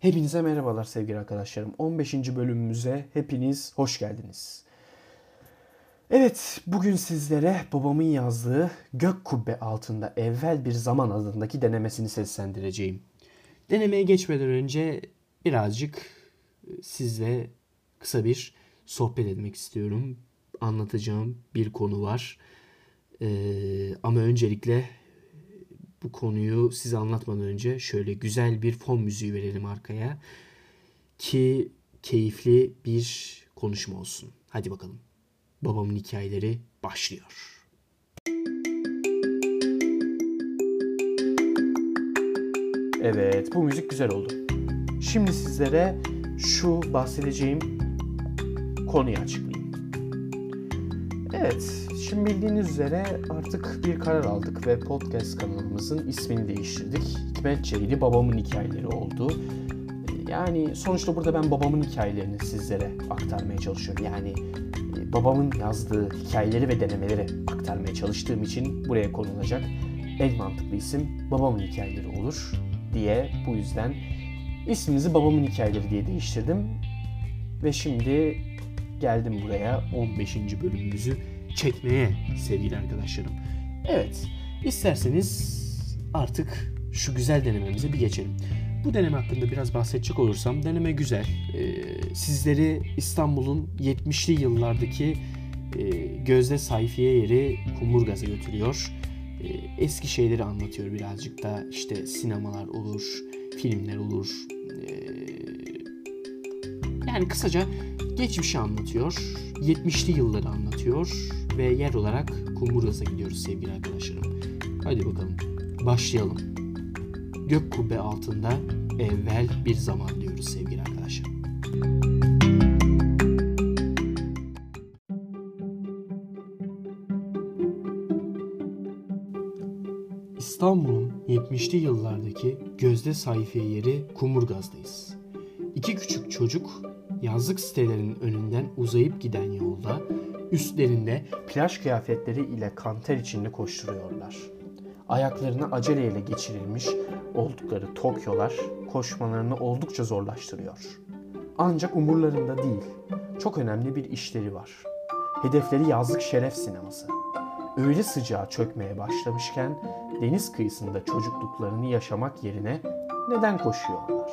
Hepinize merhabalar sevgili arkadaşlarım. 15. bölümümüze hepiniz hoş geldiniz. Evet, bugün sizlere babamın yazdığı Gök Kubbe altında evvel bir zaman adındaki denemesini seslendireceğim. Denemeye geçmeden önce birazcık sizle kısa bir sohbet etmek istiyorum. Anlatacağım bir konu var. Ee, ama öncelikle bu konuyu size anlatmadan önce şöyle güzel bir fon müziği verelim arkaya. Ki keyifli bir konuşma olsun. Hadi bakalım. Babamın hikayeleri başlıyor. Evet, bu müzik güzel oldu. Şimdi sizlere şu bahsedeceğim konuyu açıklayayım. Evet, şimdi bildiğiniz üzere artık bir karar aldık ve podcast kanalımızın ismini değiştirdik. Hikmetçeydi babamın hikayeleri oldu. Yani sonuçta burada ben babamın hikayelerini sizlere aktarmaya çalışıyorum. Yani e, babamın yazdığı hikayeleri ve denemeleri aktarmaya çalıştığım için buraya konulacak en mantıklı isim babamın hikayeleri olur diye bu yüzden isminizi babamın hikayeleri diye değiştirdim. Ve şimdi geldim buraya 15. bölümümüzü çekmeye sevgili arkadaşlarım. Evet, isterseniz artık şu güzel denememize bir geçelim. Bu deneme hakkında biraz bahsedecek olursam deneme güzel. Ee, sizleri İstanbul'un 70'li yıllardaki e, gözde sayfiye yeri Kumburgaz'a götürüyor. E, eski şeyleri anlatıyor birazcık da işte sinemalar olur, filmler olur. E, yani kısaca geçmişi anlatıyor, 70'li yılları anlatıyor ve yer olarak Kumburgaz'a gidiyoruz sevgili arkadaşlarım. Hadi bakalım başlayalım. Gök kubbe altında evvel bir zaman diyoruz sevgili arkadaşlar. İstanbul'un 70'li yıllardaki gözde sayfiye yeri Kumburgaz'dayız. İki küçük çocuk yazlık sitelerinin önünden uzayıp giden yolda üstlerinde plaj kıyafetleri ile kanter içinde koşturuyorlar. Ayaklarını aceleyle geçirilmiş oldukları Tokyolar koşmalarını oldukça zorlaştırıyor. Ancak umurlarında değil. Çok önemli bir işleri var. Hedefleri yazlık şeref sineması. Öyle sıcağı çökmeye başlamışken deniz kıyısında çocukluklarını yaşamak yerine neden koşuyorlar?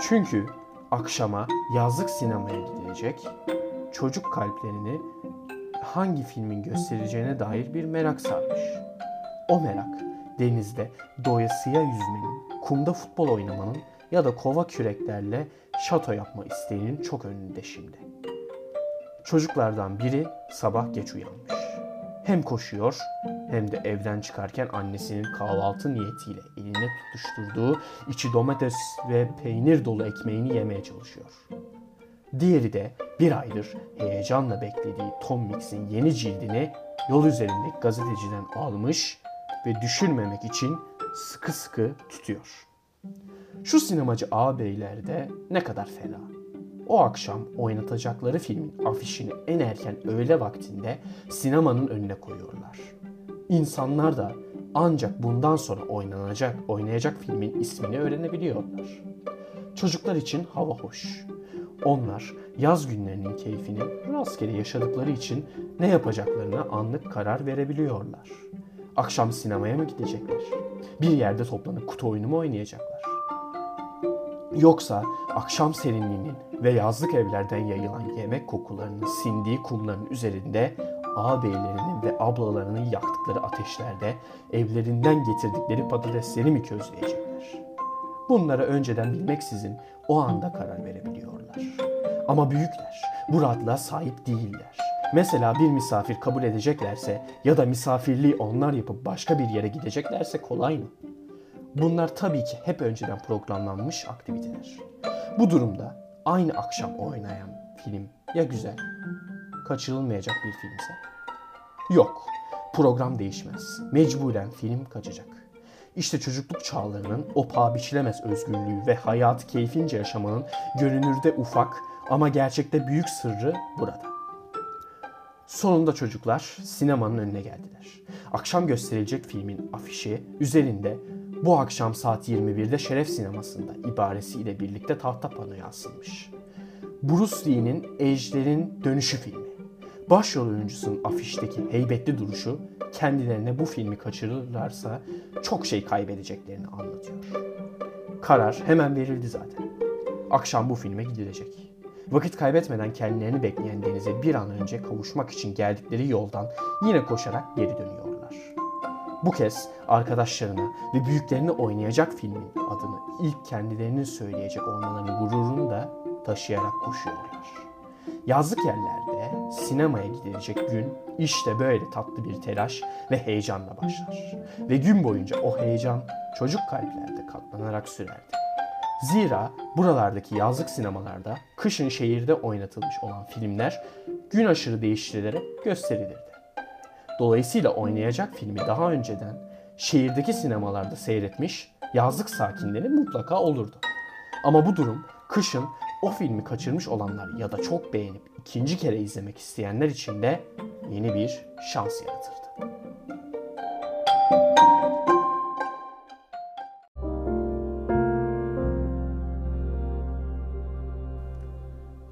Çünkü akşama yazlık sinemaya gidilecek, çocuk kalplerini hangi filmin göstereceğine dair bir merak sarmış. O merak denizde doyasıya yüzmenin, kumda futbol oynamanın ya da kova küreklerle şato yapma isteğinin çok önünde şimdi. Çocuklardan biri sabah geç uyanmış. Hem koşuyor hem de evden çıkarken annesinin kahvaltı niyetiyle eline tutuşturduğu içi domates ve peynir dolu ekmeğini yemeye çalışıyor. Diğeri de bir aydır heyecanla beklediği Tom Mix'in yeni cildini yol üzerindeki gazeteciden almış ve düşürmemek için sıkı sıkı tutuyor. Şu sinemacı ağabeyler de ne kadar fena. O akşam oynatacakları filmin afişini en erken öğle vaktinde sinemanın önüne koyuyorlar. İnsanlar da ancak bundan sonra oynanacak, oynayacak filmin ismini öğrenebiliyorlar. Çocuklar için hava hoş. Onlar yaz günlerinin keyfini rastgele yaşadıkları için ne yapacaklarına anlık karar verebiliyorlar. Akşam sinemaya mı gidecekler? Bir yerde toplanıp kutu oyunu mu oynayacaklar? Yoksa akşam serinliğinin ve yazlık evlerden yayılan yemek kokularının sindiği kumların üzerinde ağabeylerinin ve ablalarının yaktıkları ateşlerde evlerinden getirdikleri patatesleri mi közleyecekler? Bunlara önceden bilmeksizin o anda karar verebiliyorlar. Ama büyükler bu rahatlığa sahip değiller. Mesela bir misafir kabul edeceklerse ya da misafirliği onlar yapıp başka bir yere gideceklerse kolay mı? Bunlar tabii ki hep önceden programlanmış aktiviteler. Bu durumda aynı akşam oynayan film ya güzel, kaçırılmayacak bir filmse? Yok, program değişmez. Mecburen film kaçacak. İşte çocukluk çağlarının o paha biçilemez özgürlüğü ve hayatı keyfince yaşamanın görünürde ufak ama gerçekte büyük sırrı burada. Sonunda çocuklar sinemanın önüne geldiler. Akşam gösterilecek filmin afişi üzerinde Bu akşam saat 21'de Şeref Sineması'nda ibaresiyle birlikte tahta panoya asılmış. Bruce Lee'nin Ejder'in Dönüşü filmi. Başrol oyuncusunun afişteki heybetli duruşu kendilerine bu filmi kaçırırlarsa çok şey kaybedeceklerini anlatıyor. Karar hemen verildi zaten. Akşam bu filme gidilecek. Vakit kaybetmeden kendilerini bekleyen denize bir an önce kavuşmak için geldikleri yoldan yine koşarak geri dönüyorlar. Bu kez arkadaşlarına ve büyüklerini oynayacak filmin adını ilk kendilerinin söyleyecek olmalarını gururunu da taşıyarak koşuyorlar. Yazlık yerlerde sinemaya gidilecek gün işte böyle tatlı bir telaş ve heyecanla başlar. Ve gün boyunca o heyecan çocuk kalplerde katlanarak sürerdi. Zira buralardaki yazlık sinemalarda kışın şehirde oynatılmış olan filmler gün aşırı değiştirilerek gösterilirdi. Dolayısıyla oynayacak filmi daha önceden şehirdeki sinemalarda seyretmiş yazlık sakinleri mutlaka olurdu. Ama bu durum kışın o filmi kaçırmış olanlar ya da çok beğenip ikinci kere izlemek isteyenler için de yeni bir şans yaratırdı.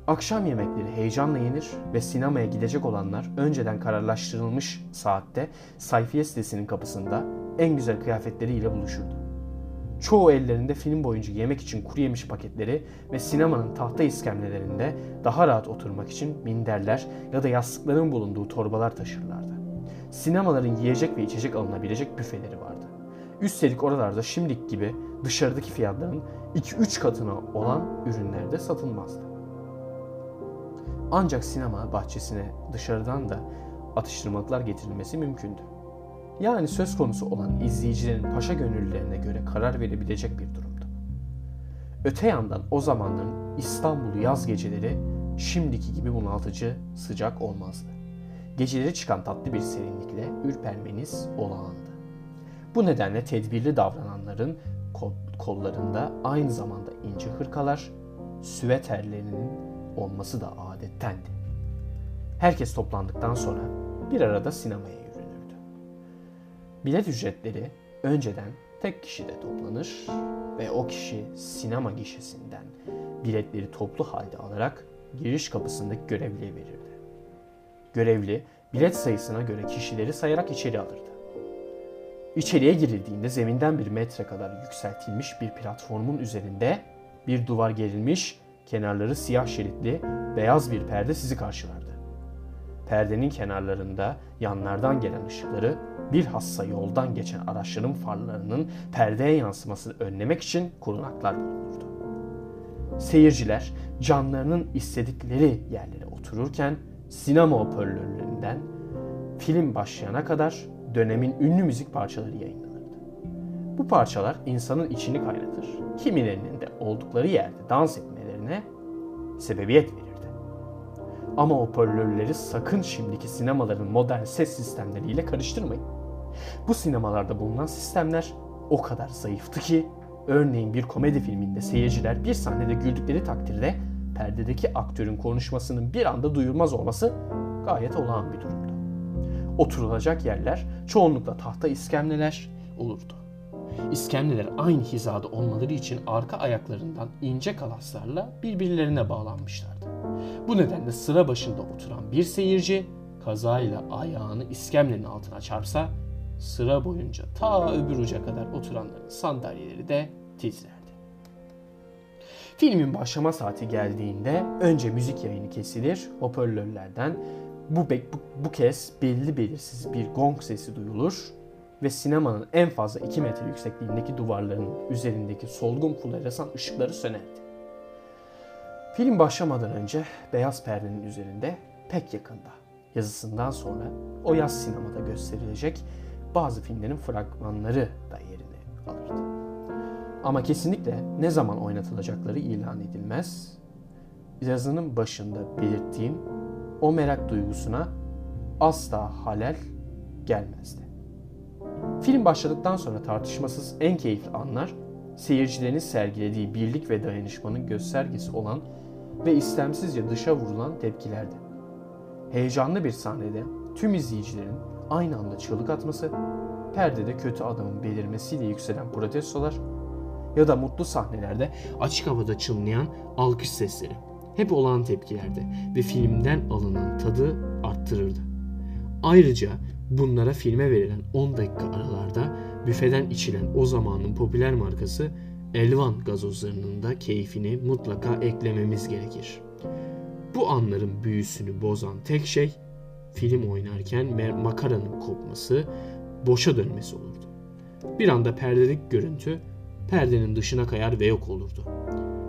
Akşam yemekleri heyecanla yenir ve sinemaya gidecek olanlar önceden kararlaştırılmış saatte sayfiye sitesinin kapısında en güzel kıyafetleriyle buluşurdu. Çoğu ellerinde film boyunca yemek için kuru yemiş paketleri ve sinemanın tahta iskemlelerinde daha rahat oturmak için minderler ya da yastıkların bulunduğu torbalar taşırlardı. Sinemaların yiyecek ve içecek alınabilecek büfeleri vardı. Üstelik oralarda şimdiki gibi dışarıdaki fiyatların 2-3 katına olan ürünler de satılmazdı. Ancak sinema bahçesine dışarıdan da atıştırmalıklar getirilmesi mümkündü. Yani söz konusu olan izleyicilerin paşa gönüllülerine göre karar verebilecek bir durumdu. Öte yandan o zamanların İstanbul yaz geceleri şimdiki gibi bunaltıcı sıcak olmazdı. Geceleri çıkan tatlı bir serinlikle ürpermeniz olağandı. Bu nedenle tedbirli davrananların kollarında aynı zamanda ince hırkalar, süveterlerinin olması da adettendi. Herkes toplandıktan sonra bir arada sinemaya yürünürdü. Bilet ücretleri önceden tek kişide toplanır ve o kişi sinema gişesinden biletleri toplu halde alarak giriş kapısındaki görevliye verirdi. Görevli bilet sayısına göre kişileri sayarak içeri alırdı. İçeriye girildiğinde zeminden bir metre kadar yükseltilmiş bir platformun üzerinde bir duvar gerilmiş kenarları siyah şeritli beyaz bir perde sizi karşılardı. Perdenin kenarlarında yanlardan gelen ışıkları bilhassa yoldan geçen araçların farlarının perdeye yansımasını önlemek için korunaklar bulunurdu. Seyirciler canlarının istedikleri yerlere otururken sinema hoparlörlerinden film başlayana kadar dönemin ünlü müzik parçaları yayınlanırdı. Bu parçalar insanın içini kaynatır. Kimilerinin de oldukları yerde dans etme etmelerine sebebiyet verirdi. Ama hoparlörleri sakın şimdiki sinemaların modern ses sistemleriyle karıştırmayın. Bu sinemalarda bulunan sistemler o kadar zayıftı ki örneğin bir komedi filminde seyirciler bir sahnede güldükleri takdirde perdedeki aktörün konuşmasının bir anda duyulmaz olması gayet olağan bir durumdu. Oturulacak yerler çoğunlukla tahta iskemleler olurdu. İskemleler aynı hizada olmaları için arka ayaklarından ince kalaslarla birbirlerine bağlanmışlardı. Bu nedenle sıra başında oturan bir seyirci kazayla ayağını iskemlenin altına çarpsa sıra boyunca ta öbür uca kadar oturanların sandalyeleri de titrer. Filmin başlama saati geldiğinde önce müzik yayını kesilir, hoparlörlerden bu, bu, bu kez belli belirsiz bir gong sesi duyulur ve sinemanın en fazla 2 metre yüksekliğindeki duvarların üzerindeki solgun floresan ışıkları sönerdi. Film başlamadan önce beyaz perdenin üzerinde pek yakında yazısından sonra o yaz sinemada gösterilecek bazı filmlerin fragmanları da yerini alırdı. Ama kesinlikle ne zaman oynatılacakları ilan edilmez. Yazının başında belirttiğim o merak duygusuna asla halel gelmezdi. Film başladıktan sonra tartışmasız en keyifli anlar seyircilerin sergilediği birlik ve dayanışmanın göstergesi olan ve istemsizce dışa vurulan tepkilerdi. Heyecanlı bir sahnede tüm izleyicilerin aynı anda çığlık atması, perdede kötü adamın belirmesiyle yükselen protestolar ya da mutlu sahnelerde açık havada çınlayan alkış sesleri hep olağan tepkilerde ve filmden alınan tadı arttırırdı. Ayrıca bunlara filme verilen 10 dakika aralarda büfeden içilen o zamanın popüler markası Elvan gazozlarının da keyfini mutlaka eklememiz gerekir. Bu anların büyüsünü bozan tek şey film oynarken makaranın kopması, boşa dönmesi olurdu. Bir anda perdelik görüntü perdenin dışına kayar ve yok olurdu.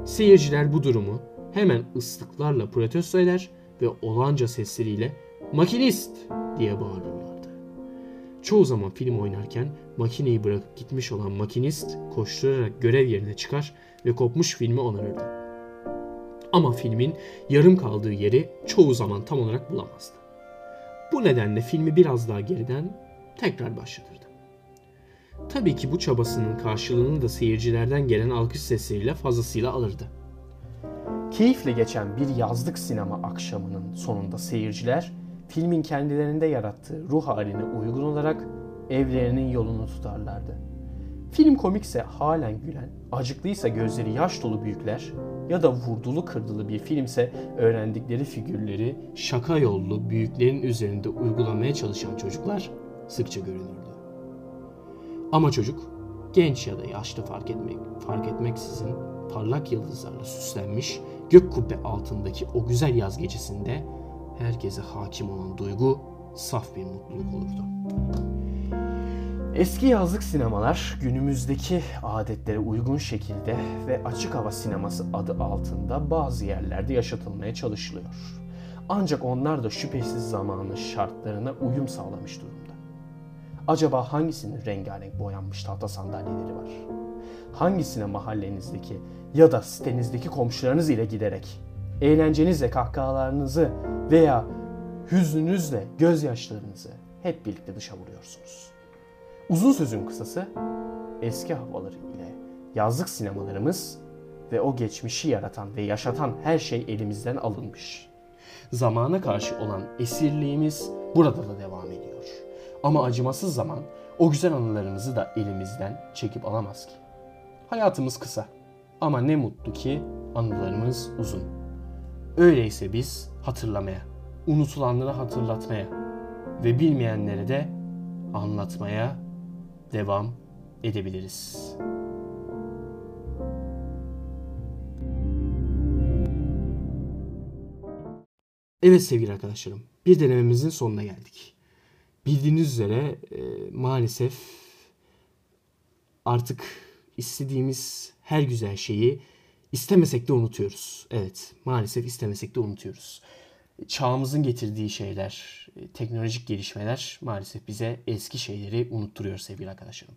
Seyirciler bu durumu hemen ıslıklarla protesto eder ve olanca sesleriyle makinist diye bağırırlardı. Çoğu zaman film oynarken makineyi bırakıp gitmiş olan makinist koşturarak görev yerine çıkar ve kopmuş filmi onarırdı. Ama filmin yarım kaldığı yeri çoğu zaman tam olarak bulamazdı. Bu nedenle filmi biraz daha geriden tekrar başlatırdı. Tabii ki bu çabasının karşılığını da seyircilerden gelen alkış sesleriyle fazlasıyla alırdı. Keyifle geçen bir yazlık sinema akşamının sonunda seyirciler filmin kendilerinde yarattığı ruh haline uygun olarak evlerinin yolunu tutarlardı. Film komikse halen gülen, acıklıysa gözleri yaş dolu büyükler ya da vurdulu kırdılı bir filmse öğrendikleri figürleri şaka yollu büyüklerin üzerinde uygulamaya çalışan çocuklar sıkça görünürdü. Ama çocuk genç ya da yaşlı fark etmek fark etmeksizin parlak yıldızlarla süslenmiş gök kubbe altındaki o güzel yaz gecesinde herkese hakim olan duygu saf bir mutluluk olurdu. Eski yazlık sinemalar günümüzdeki adetlere uygun şekilde ve açık hava sineması adı altında bazı yerlerde yaşatılmaya çalışılıyor. Ancak onlar da şüphesiz zamanın şartlarına uyum sağlamış durumda. Acaba hangisinin rengarenk boyanmış tahta sandalyeleri var? Hangisine mahallenizdeki ya da sitenizdeki komşularınız ile giderek eğlencenizle kahkahalarınızı veya hüznünüzle gözyaşlarınızı hep birlikte dışa vuruyorsunuz. Uzun sözün kısası eski havaları ile yazlık sinemalarımız ve o geçmişi yaratan ve yaşatan her şey elimizden alınmış. Zamana karşı olan esirliğimiz burada da devam ediyor. Ama acımasız zaman o güzel anılarımızı da elimizden çekip alamaz ki. Hayatımız kısa ama ne mutlu ki anılarımız uzun. Öyleyse biz hatırlamaya, unutulanları hatırlatmaya ve bilmeyenlere de anlatmaya devam edebiliriz. Evet sevgili arkadaşlarım, bir denememizin sonuna geldik. Bildiğiniz üzere e, maalesef artık istediğimiz her güzel şeyi istemesek de unutuyoruz. Evet, maalesef istemesek de unutuyoruz. Çağımızın getirdiği şeyler, e, teknolojik gelişmeler maalesef bize eski şeyleri unutturuyor sevgili arkadaşlarım.